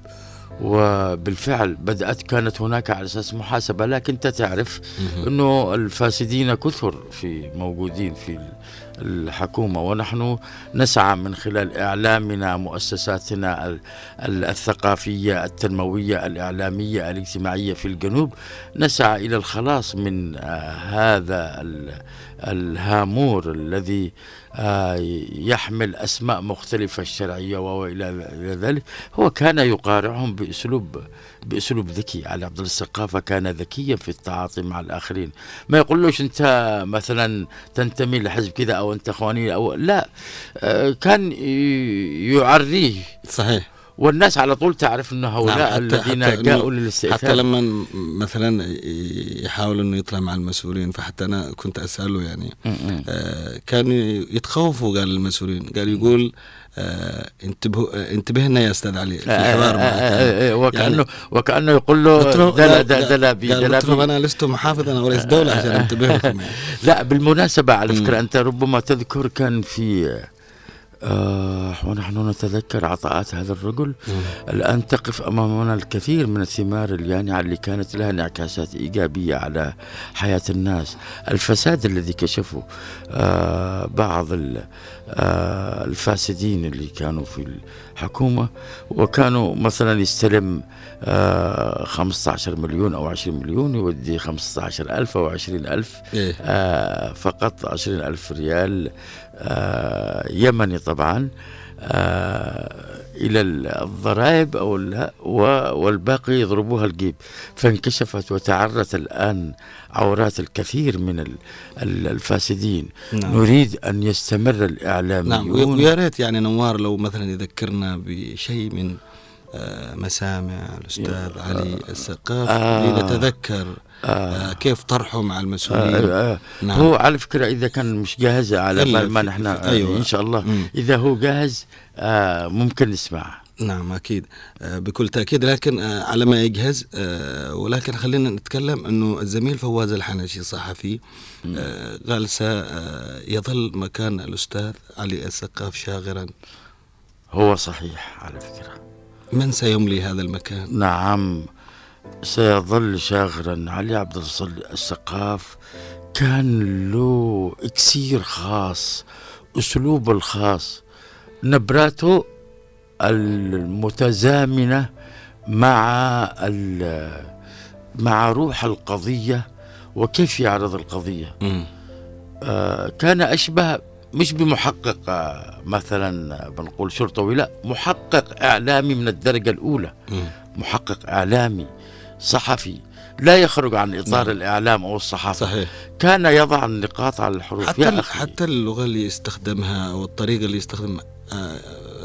وبالفعل بدأت كانت هناك على أساس محاسبة لكن أنت تعرف أنه الفاسدين كثر في موجودين في الحكومة ونحن نسعى من خلال إعلامنا مؤسساتنا الثقافية التنموية الإعلامية الاجتماعية في الجنوب نسعى إلى الخلاص من آه، هذا الهامور الذي يحمل أسماء مختلفة الشرعية وإلى ذلك. هو كان يقارعهم بأسلوب بأسلوب ذكي. علي عبد الثقافة كان ذكيا في التعاطي مع الآخرين. ما يقولوش أنت مثلا تنتمي لحزب كذا أو أنت إخواني أو لا آه، كان يعريه. صحيح. والناس على طول تعرف انه هؤلاء نعم الذين حتى جاءوا للاستئثار. حتى لما مثلا يحاول إنه يطلع مع المسؤولين فحتى أنا كنت أسأله يعني آه كان يتخوفوا قال المسؤولين قال يقول آه انتبهوا آه انتبهنا يا أستاذ علي في الحوار آه آه آه وكانه يعني وكأنه يقول له دلا دلا دلا قال أنا لست محافظا أو رئيس دولة عشان انتبه لكم يعني. لا بالمناسبة على فكرة أنت ربما تذكر كان في آه ونحن نتذكر عطاءات هذا الرجل. الآن تقف أمامنا الكثير من الثمار اليانعة اللي كانت لها انعكاسات إيجابية على حياة الناس. الفساد الذي كشفه آه بعض آه الفاسدين اللي كانوا في الحكومة وكانوا مثلا يستلم آه 15 مليون أو 20 مليون يودي 15 ألف أو 20 ألف إيه؟ آه فقط 20 ألف ريال آه، يمني طبعا آه، إلى الضرائب أو والباقي يضربوها الجيب. فانكشفت وتعرت الآن عورات الكثير من الفاسدين. نعم. نريد أن يستمر الإعلاميون. نعم ويا ريت يعني نوار لو مثلا يذكرنا بشيء من آه، مسامع الأستاذ علي السقاف آه لنتذكر آه. آه كيف طرحه مع المسؤولين. آه آه. نعم. هو على فكرة إذا كان مش جاهز على بال ما نحن أيوة. إن شاء الله. مم. إذا هو جاهز آه ممكن نسمع. نعم أكيد. آه بكل تأكيد. لكن آه على ما يجهز آه ولكن خلينا نتكلم أنه الزميل فواز الحنشي صحفي آه قال سيظل آه، مكان الأستاذ علي السقاف شاغرا. هو صحيح على فكرة. من سيملي هذا المكان؟ نعم سيظل شاغرا علي عبد السقاف كان له إكسير خاص أسلوبه الخاص. نبراته المتزامنة مع مع روح القضية وكيف يعرض القضية؟ آه كان أشبه مش بمحقق آه، مثلا بنقول شرطوي لا محقق إعلامي من الدرجة الأولى م. محقق إعلامي صحفي لا يخرج عن إطار نعم. الإعلام أو الصحافة صحيح كان يضع النقاط على الحروف حتى يا أخي. حتى اللغة اللي يستخدمها أو الطريقة اللي يستخدمها آه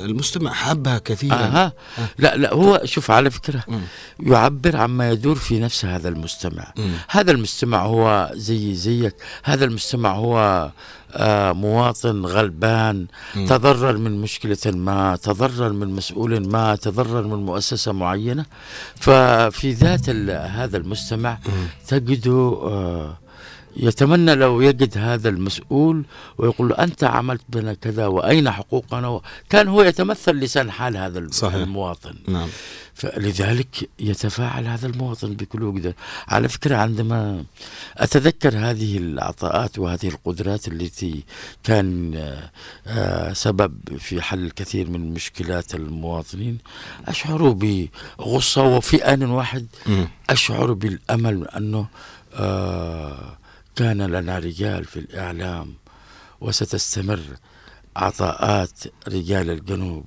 المستمع حبها كثيرا آه. آه. لا لا هو شوف على فكرة م. يعبر عما يدور في نفس هذا المستمع م. هذا المستمع هو زي زيك هذا المستمع هو آه مواطن غلبان م. تضرر من مشكلة ما تضرر من مسؤول ما تضرر من مؤسسة معينة ففي ذات هذا المستمع تجده آه يتمنى لو يجد هذا المسؤول ويقول له أنت عملت بنا كذا وأين حقوقنا؟ كان هو يتمثل لسان حال هذا صحيح. المواطن. نعم. فلذلك يتفاعل هذا المواطن بكل وجدة على فكرة عندما أتذكر هذه العطاءات وهذه القدرات التي كان آه، سبب في حل الكثير من مشكلات المواطنين أشعر بغصة وفي آن واحد أشعر بالأمل أنه آه كان لنا رجال في الإعلام وستستمر عطاءات رجال الجنوب.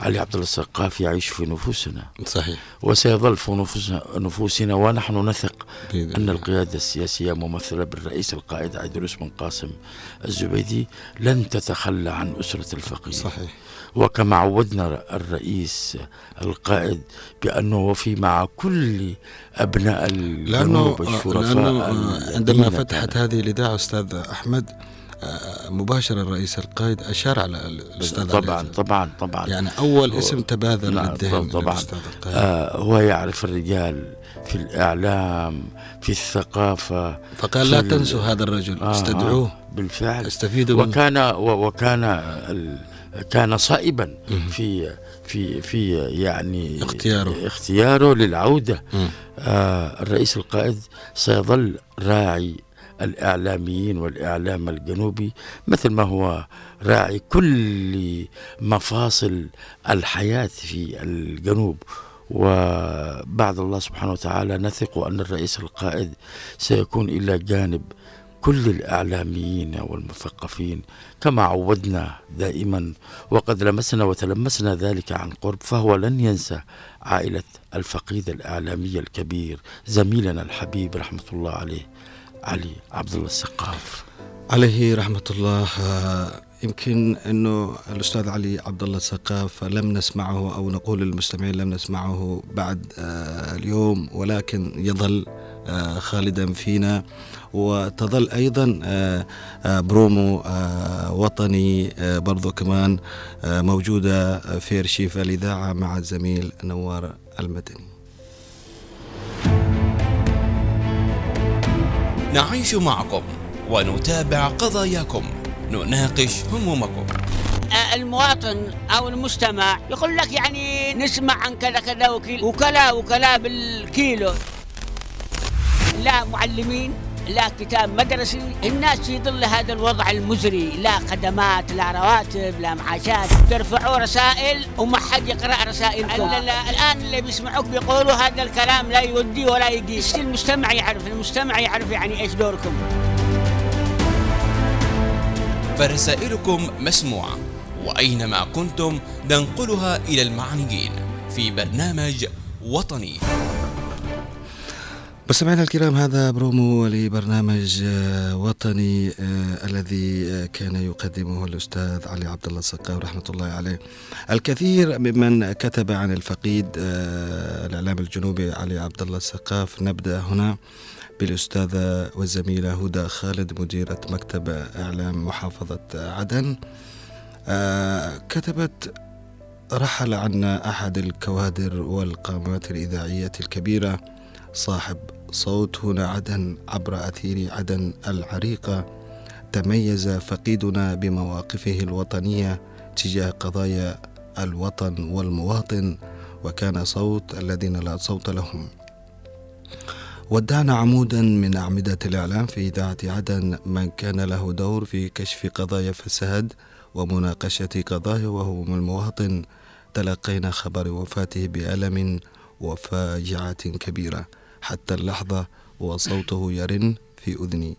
علي عبد الله الثقاف يعيش في نفوسنا. صحيح. وسيظل في نفوسنا, نفوسنا ونحن نثق أن. القيادة السياسية ممثلة بالرئيس القائد عيدروس بن قاسم الزبيدي لن تتخلى عن أسرة الفقير. صحيح. وكما عودنا الرئيس القائد بأنه وفي مع كل أبناء الجنوب الشرفاء لأنه الذين عندما فتحت هذه الإذاعة أستاذ أحمد آه، مباشرة الرئيس القائد أشار على الأستاذ طبعا علي. طبعا طبعا. يعني أول اسم تبادر نعم، للذهن من طبعاً. آه هو يعرف الرجال في الإعلام في الثقافة فقال لا في تنسوا هذا الرجل آه، استدعوه. آه بالفعل. استفيدوا منه. وكان و- وكان كان صائبا في في في يعني اختياره. اختياره للعودة مم. آه الرئيس القائد سيظل راعي الإعلاميين والإعلام الجنوبي مثل ما هو راعي كل مفاصل الحياة في الجنوب وبعد الله سبحانه وتعالى نثق أن الرئيس القائد سيكون إلى جانب كل الإعلاميين والمثقفين كما عودنا دائما وقد لمسنا وتلمسنا ذلك عن قرب فهو لن ينسى عائلة الفقيد الإعلامي الكبير زميلنا الحبيب رحمة الله عليه علي عبد الله السقاف. عليه رحمة الله. يمكن أنه الأستاذ علي عبد الله السقاف لم نسمعه أو نقول للمستمعين لم نسمعه بعد آه، اليوم ولكن يظل آه، خالدا فينا. وتظل أيضا آه، آه، برومو آه، وطني برضو كمان موجودة في ارشيف الإذاعة مع الزميل نوار المدني. نعيش معكم ونتابع قضاياكم نناقش همومكم. المواطن أو المستمع يقول لك يعني نسمع عن كذا كذا وكيل وكلا وكلا بالكيلو. لا معلمين لا كتاب مدرسي الناس في ظل هذا الوضع المزري. لا خدمات لا رواتب لا معاشات. ترفعوا رسائل وما حد يقرأ رسائلكم. ال- ال- الآن اللي بيسمعوك بيقولوا هذا الكلام لا يودي ولا يقيس المستمع يعرف المستمع يعرف يعني إيش دوركم. فرسائلكم مسموعة وأينما كنتم ننقلها إلى المعنيين في برنامج وطني. مستمعينا الكرام هذا برومو لبرنامج آه، وطني آه، الذي آه، كان يقدمه الأستاذ علي عبد الله السقاف رحمه الله عليه. الكثير ممن كتب عن الفقيد الإعلام الجنوبي علي عبد الله السقاف نبدا هنا بالأستاذة والزميله هدى خالد مديرة مكتب إعلام محافظة عدن. كتبت رحل عنا أحد الكوادر والقامات الإذاعية الكبيرة صاحب صوت هنا عدن عبر أثير عدن العريقة تميز فقيدنا بمواقفه الوطنية تجاه قضايا الوطن والمواطن وكان صوت الذين لا صوت لهم. ودعنا عمودا من أعمدة الإعلام في إذاعة عدن من كان له دور في كشف قضايا فساد ومناقشة قضايا وهو من المواطن. تلقينا خبر وفاته بألم وفاجعة كبيرة. حتى اللحظة وصوته يرن في أذني.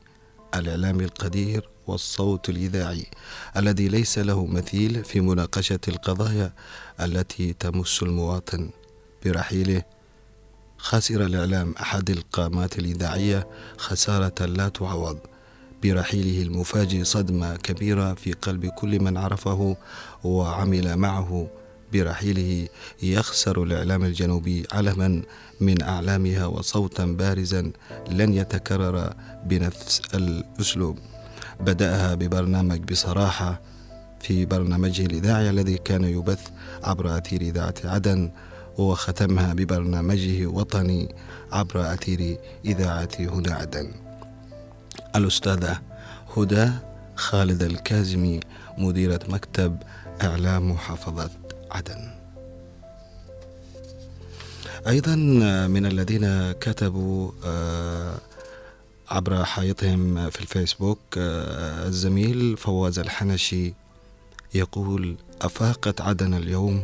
الإعلام القدير والصوت الإذاعي الذي ليس له مثيل في مناقشة القضايا التي تمس المواطن. برحيله خسر الإعلام أحد القامات الإذاعية خسارة لا تعوض. برحيله المفاجئ صدمة كبيرة في قلب كل من عرفه وعمل معه. برحيله يخسر الإعلام الجنوبي علما من أعلامها وصوتا بارزا لن يتكرر بنفس الأسلوب. بدأها ببرنامج بصراحة في برنامجه الإذاعي الذي كان يبث عبر أثير إذاعة عدن وختمها ببرنامجه وطني عبر أثير إذاعة هنا عدن. الأستاذة هدى خالد الكازمي مديرة مكتب إعلام محافظة عدن. أيضا من الذين كتبوا آه، عبر حائطهم في الفيسبوك آه، الزميل فواز الحنشي يقول أفاقت عدن اليوم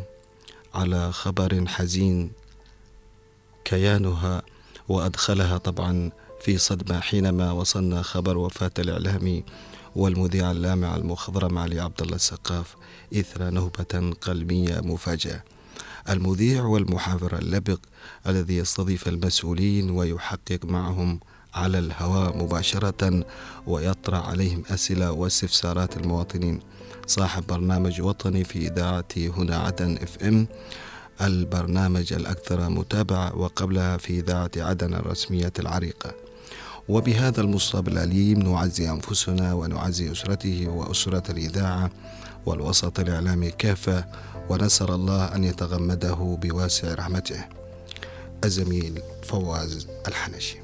على خبر حزين كيانها وأدخلها طبعا في صدمة حينما وصلنا خبر وفاة الإعلامي والمذيع اللامع المخضرم علي عبد الله السقاف إثر نهبة قلبية مفاجئة. المذيع والمحاور اللبق الذي يستضيف المسؤولين ويحقق معهم على الهواء مباشرة ويطرح عليهم أسئلة واستفسارات المواطنين. صاحب برنامج وطني في إذاعة هنا عدن إف إم. البرنامج الأكثر متابعة وقبلها في إذاعة عدن الرسمية العريقة. وبهذا المصاب الأليم نعزي أنفسنا ونعزي أسرته وأسرة الإذاعة والوسط الإعلامي كافة ونسأل الله أن يتغمده بواسع رحمته. الزميل فواز الحنشي.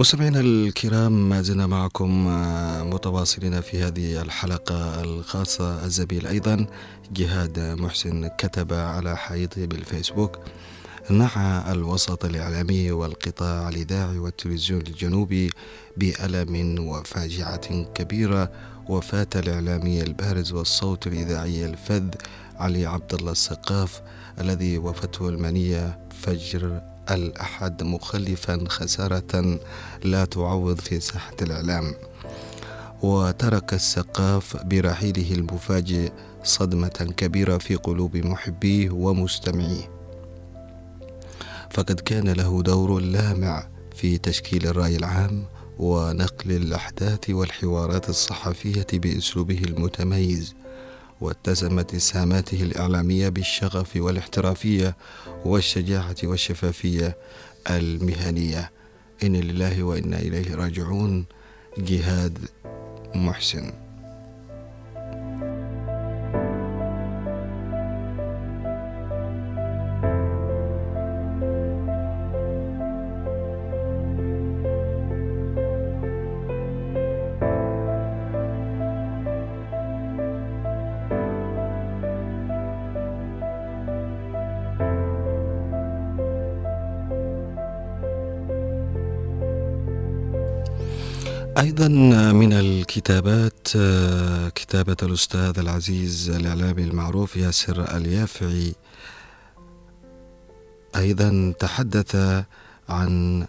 مستمعينا الكرام ما زلنا معكم آه، متواصلين في هذه الحلقة الخاصة. الزميل أيضا جهاد محسن كتب على حيطة بالفيسبوك نعى الوسط الإعلامي والقطاع الإذاعي والتلفزيون الجنوبي بألم وفاجعة كبيرة. وفاة الإعلامي البارز والصوت الإذاعي الفذ علي عبد الله السقاف الذي وفته المنية فجر الأحد مخلفا خسارة لا تعوض في ساحة الإعلام. وترك السقاف برحيله المفاجئ صدمة كبيرة في قلوب محبيه ومستمعيه. فقد كان له دور لامع في تشكيل الرأي العام ونقل الأحداث والحوارات الصحفية بأسلوبه المتميز. واتسمت إسهاماته الإعلامية بالشغف والاحترافية والشجاعة والشفافية المهنية. إن لله وإنا إليه راجعون. جهاد محسن. أيضا من الكتابات كتابة الأستاذ العزيز الإعلامي المعروف ياسر اليافعي. أيضا تحدث عن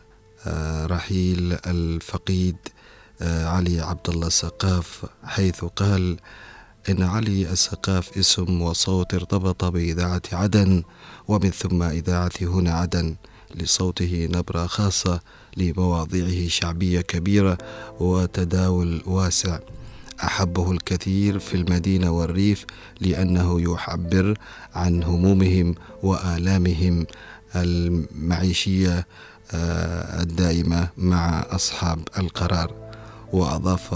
آه، رحيل الفقيد آه، علي عبد الله السقاف حيث قال إن علي السقاف اسم وصوت ارتبط بإذاعة عدن ومن ثم إذاعة هنا عدن لصوته نبرة خاصة لمواضيعه شعبية كبيرة وتداول واسع. أحبه الكثير في المدينة والريف لأنه يعبر عن همومهم وآلامهم المعيشية آه، الدائمة مع أصحاب القرار. وأضاف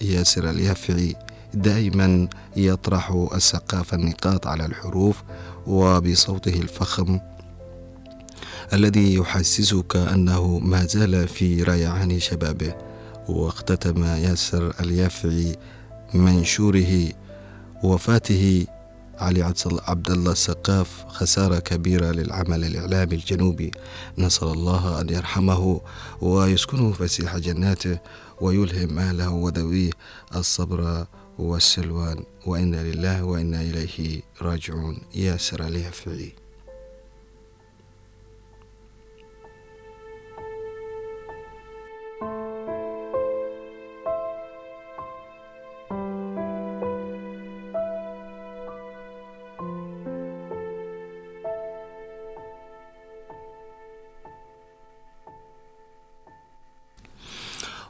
ياسر اليافعي دائما يطرح السقاف النقاط على الحروف وبصوته الفخم الذي يحسسك أنه ما زال في ريعان شبابه واختتم ياسر اليافعي منشوره وفاته علي عبد الله السقاف خسارة كبيرة للعمل الإعلامي الجنوبي. نسأل الله أن يرحمه ويسكنه فسيح جناته ويلهم أهله وذويه الصبر والسلوان. وإنا لله وإنا إليه راجعون. ياسر اليافعي.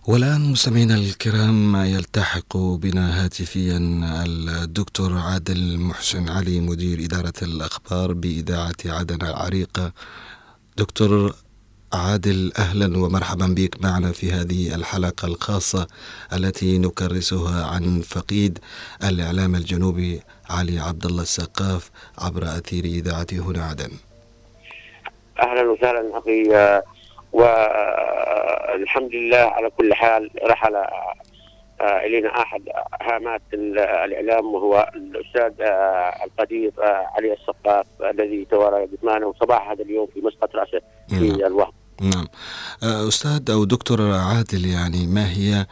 والآن مستمعينا الكرام يلتحق بنا هاتفيا الدكتور عادل محسن علي مدير إدارة الأخبار بإذاعة عدن العريقة دكتور عادل أهلا ومرحبا بك معنا في هذه الحلقة الخاصة التي نكرسها عن فقيد الإعلام الجنوبي علي عبد الله السقاف عبر أثير اذاعه هنا عدن. أهلا وسهلا أخي والحمد لله على كل حال رحل آه، إلينا أحد هامات الإعلام وهو الأستاذ آه، القدير آه، علي السقاف الذي توارى جثمانه صباح هذا اليوم في مسقط رأسه في نعم. الوهم. نعم أستاذ أو دكتور عادل يعني ما هي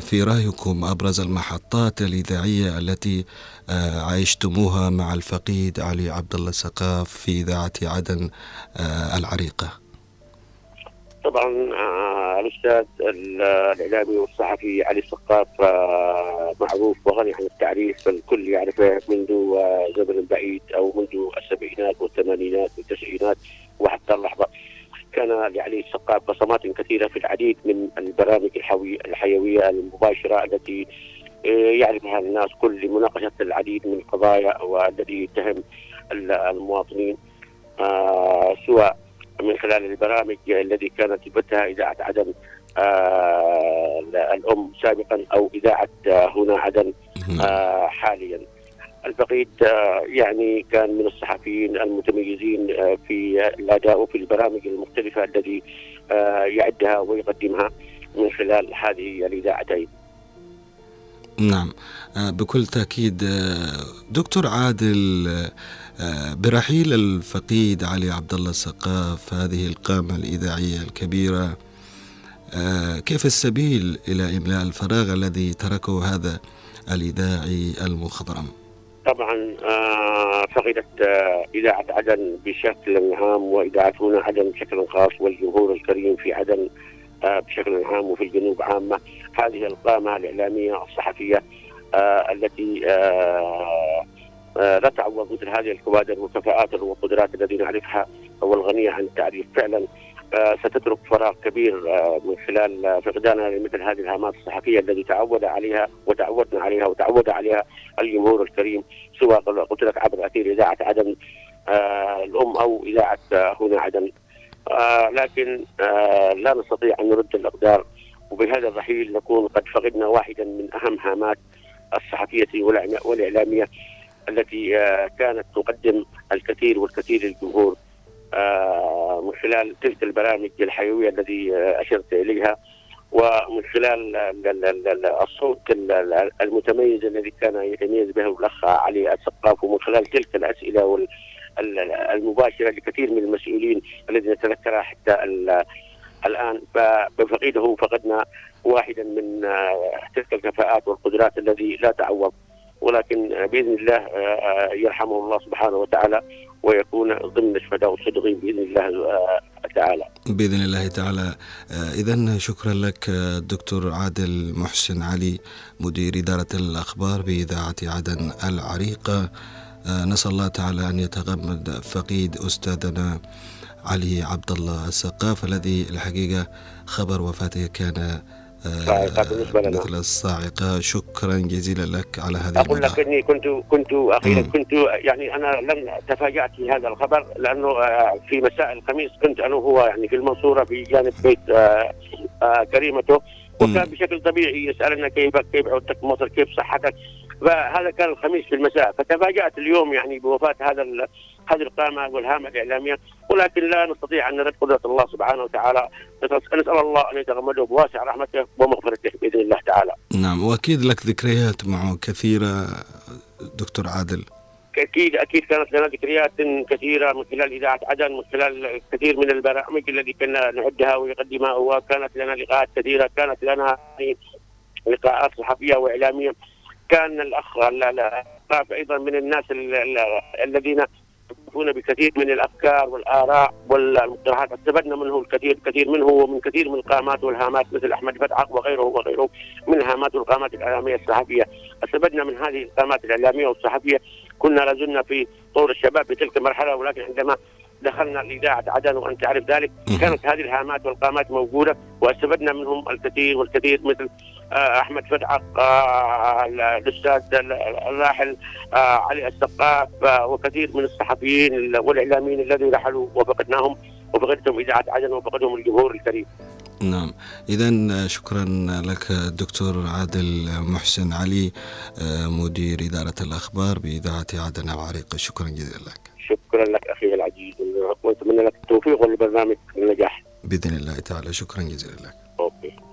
في رأيكم أبرز المحطات الإذاعية التي عايشتموها مع الفقيد علي عبد الله السقاف في إذاعة عدن العريقة؟ طبعا الأستاذ الإعلامي والصحفي علي السقاف آه، معروف وغني عن التعريف الكل يعرفه منذ آه، زمن بعيد أو منذ السبعينات والثمانينات والتسعينات وحتى اللحظة. كان لعلي السقاف بصمات كثيرة في العديد من البرامج الحيوية المباشرة التي آه، يعرفها الناس كل لمناقشة العديد من القضايا والذي يتهم المواطنين سواء من خلال البرامج الذي كانت تبثها إذاعة عدن آه الأم سابقا أو إذاعة آه هنا عدن آه حاليا. الفقيد آه يعني كان من الصحفيين المتميزين آه في الأداء وفي البرامج المختلفة الذي آه يعدها ويقدمها من خلال هذه الإذاعتين. نعم بكل تأكيد آه، دكتور عادل برحيل الفقيد علي عبد الله السقاف هذه القامة الإذاعية الكبيرة كيف السبيل إلى إملاء الفراغ الذي تركه هذا الإذاعي المخضرم؟ طبعا فقدت إذاعة عدن بشكل عام وإذاعة هنا عدن بشكل خاص والجمهور الكريم في عدن بشكل عام وفي الجنوب عامة هذه القامة الإعلامية الصحفية آه، التي آه، آه، لا تعوض مثل هذه الكوادر والكفاءات والقدرات التي نعرفها والغنية عن التعريف. فعلا ستترك فراغ كبير من خلال فقدانها لمثل هذه الهامات الصحفية التي تعود عليها وتعودنا عليها وتعود عليها الجمهور الكريم سواء قلت لك عبر أثير إذاعة عدن الأم أو إذاعة هنا عدن. آه لكن آه لا نستطيع أن نرد الأقدار وبهذا الرحيل نكون قد فقدنا واحدا من أهم هامات الصحفية والإعلامية. التي آه كانت تقدم الكثير والكثير للجمهور آه من خلال تلك البرامج الحيوية التي آه أشرت إليها ومن خلال الصوت المتميز الذي كان يتميز به الأخ علي السقاف ومن خلال تلك الأسئلة المباشرة لكثير من المسؤولين الذين نتذكرها حتى الآن فبفقيده فقدنا واحدا من تلك الكفاءات والقدرات الذي لا تعوض. ولكن بإذن الله آه، يرحمه الله سبحانه وتعالى ويكون ضمن الشهداء والصديقين بإذن الله آه، تعالى. بإذن الله تعالى اذا شكرا لك دكتور عادل محسن علي مدير إدارة الأخبار بإذاعة عدن العريقه آه، نسأل الله تعالى أن يتغمد فقيد أستاذنا علي عبد الله السقاف الذي الحقيقة خبر وفاته كان آه، مثل الصاعقة. شكرا جزيلا لك على هذه أقول لك أني كنت كنت أخيرا كنت يعني أنا لم تفاجأت في هذا الخبر لأنه آه، في مساء الخميس كنت أنا وهو يعني في المنصورة في جانب بيت كريمته. وكان بشكل طبيعي يسألنا كيف كيف عودتك مصر؟ كيف صحتك؟ فهذا كان الخميس في المساء فتفاجأت اليوم يعني بوفاة هذا هذه القامة والهامه الاعلاميه ولكن لا نستطيع أن نرد قدرة الله سبحانه وتعالى نسال الله أن يتغمده بواسع رحمته ومغفرته بإذن الله تعالى. نعم وأكيد لك ذكريات معه كثيرة دكتور عادل. أكيد أكيد كانت لنا ذكريات كثيرة من خلال إذاعة عدن من خلال كثير من البرامج التي كنا نعدها ويقدمها وكانت لنا لقاءات كثيرة كانت لنا لقاءات صحفية وإعلامية كان الأخ أيضا من الناس الذين يكون بكثير من الأفكار والآراء والمقترحات. استفدنا منه الكثير كثير منه ومن كثير من القامات والهامات مثل أحمد فتحق وغيره وغيره من الهامات والقامات الإعلامية الصحفية. استفدنا من هذه القامات الإعلامية والصحفية. كنا لازلنا في طور الشباب في تلك المرحلة ولكن عندما دخلنا لاذاعه عدن وانت تعرف ذلك. كانت هذه الهامات والقامات موجودة واستفدنا منهم الكثير والكثير مثل أحمد فتحق آه، الأستاذ الراحل آه، علي السقاف وكثير من الصحفيين والإعلاميين الذين رحلوا وفقدناهم وفقدتهم إذاعة عدن وفقدهم الجمهور الكريم. نعم. إذا شكرا لك دكتور عادل محسن علي مدير إدارة الأخبار بإذاعة عدن العريقة شكرا جزيلا لك. شكرا لك أخي العزيز. وأتمنى لك التوفيق والبرنامج النجاح. بإذن الله تعالى. شكرا جزيلا لك. أوكي.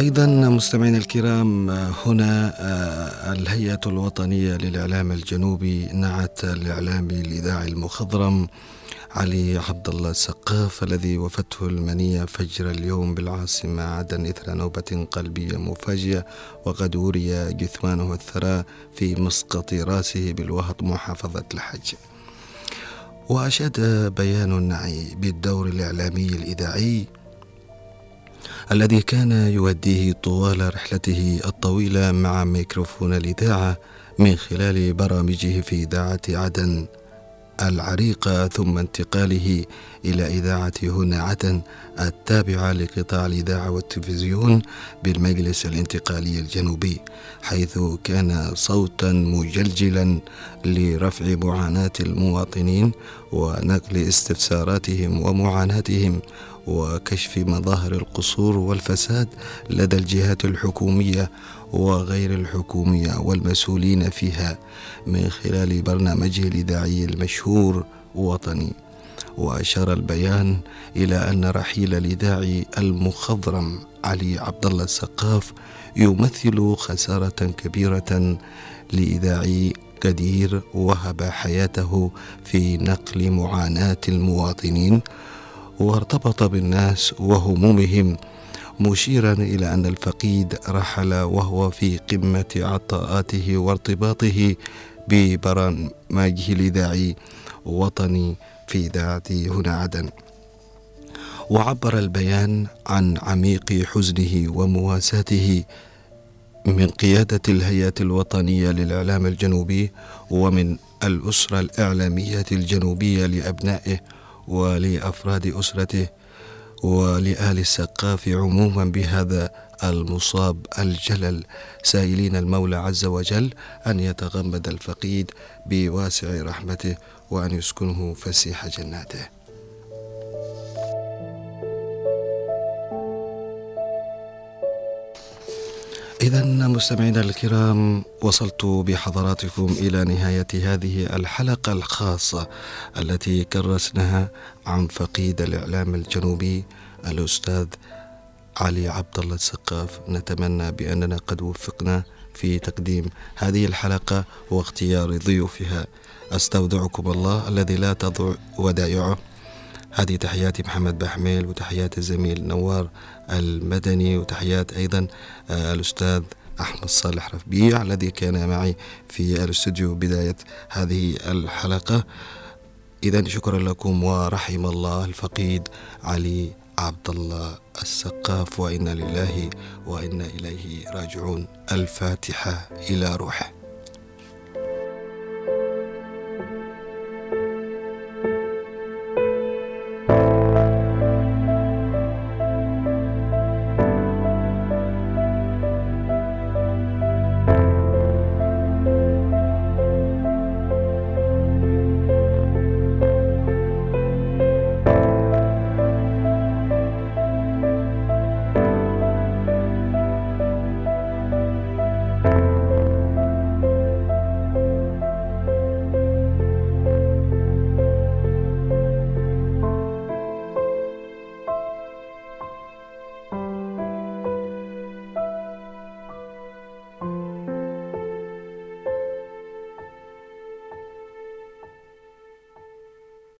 أيضا مستمعينا الكرام هنا آه، الهيئة الوطنية للإعلام الجنوبي نعت الإعلامي الإذاعي المخضرم علي عبد الله السقاف الذي وفته المنية فجر اليوم بالعاصمة عدن إثر نوبة قلبية مفاجئة وقد وري جثمانه الثراء في مسقط رأسه بالوهط محافظة الحج. وأشاد بيان النعي بالدور الإعلامي الإذاعي الذي كان يوديه طوال رحلته الطويلة مع ميكروفون الإذاعة من خلال برامجه في إذاعة عدن العريقة ثم انتقاله إلى إذاعة هنا عدن التابعة لقطاع الإذاعة والتلفزيون بالمجلس الانتقالي الجنوبي حيث كان صوتا مجلجلا لرفع معاناة المواطنين ونقل استفساراتهم ومعاناتهم وكشف مظاهر القصور والفساد لدى الجهات الحكومية وغير الحكومية والمسؤولين فيها من خلال برنامجه الإذاعي المشهور وطني. وأشار البيان إلى أن رحيل الإذاعي المخضرم علي عبد الله السقاف يمثل خسارة كبيرة لإذاعي قدير وهب حياته في نقل معاناة المواطنين وارتبط بالناس وهمومهم مشيرا إلى أن الفقيد رحل وهو في قمة عطاءاته وارتباطه ببرنامجه الاذاعي وطني في اذاعه هنا عدن. وعبر البيان عن عميق حزنه ومواساته من قيادة الهيئة الوطنية للإعلام الجنوبي ومن الأسرة الإعلامية الجنوبية لأبنائه ولأفراد أسرته ولآل السقاف عموما بهذا المصاب الجلل. سائلين المولى عز وجل أن يتغمد الفقيد بواسع رحمته وأن يسكنه فسيح جناته. إذا مستمعينا الكرام وصلت بحضراتكم إلى نهاية هذه الحلقة الخاصة التي كرسناها عن فقيد الإعلام الجنوبي الأستاذ علي عبد الله السقاف. نتمنى بأننا قد وفقنا في تقديم هذه الحلقة واختيار ضيوفها. أستودعكم الله الذي لا تضع ودائعه. هذه تحياتي محمد بحميل وتحيات الزميل نوار المدني وتحيات أيضا آه، الأستاذ أحمد صالح رفبيع الذي كان معي في الاستوديو بداية هذه الحلقة. إذا شكرا لكم ورحم الله الفقيد علي عبد الله السقاف وإنا لله وإنا إليه راجعون. الفاتحة إلى روحه.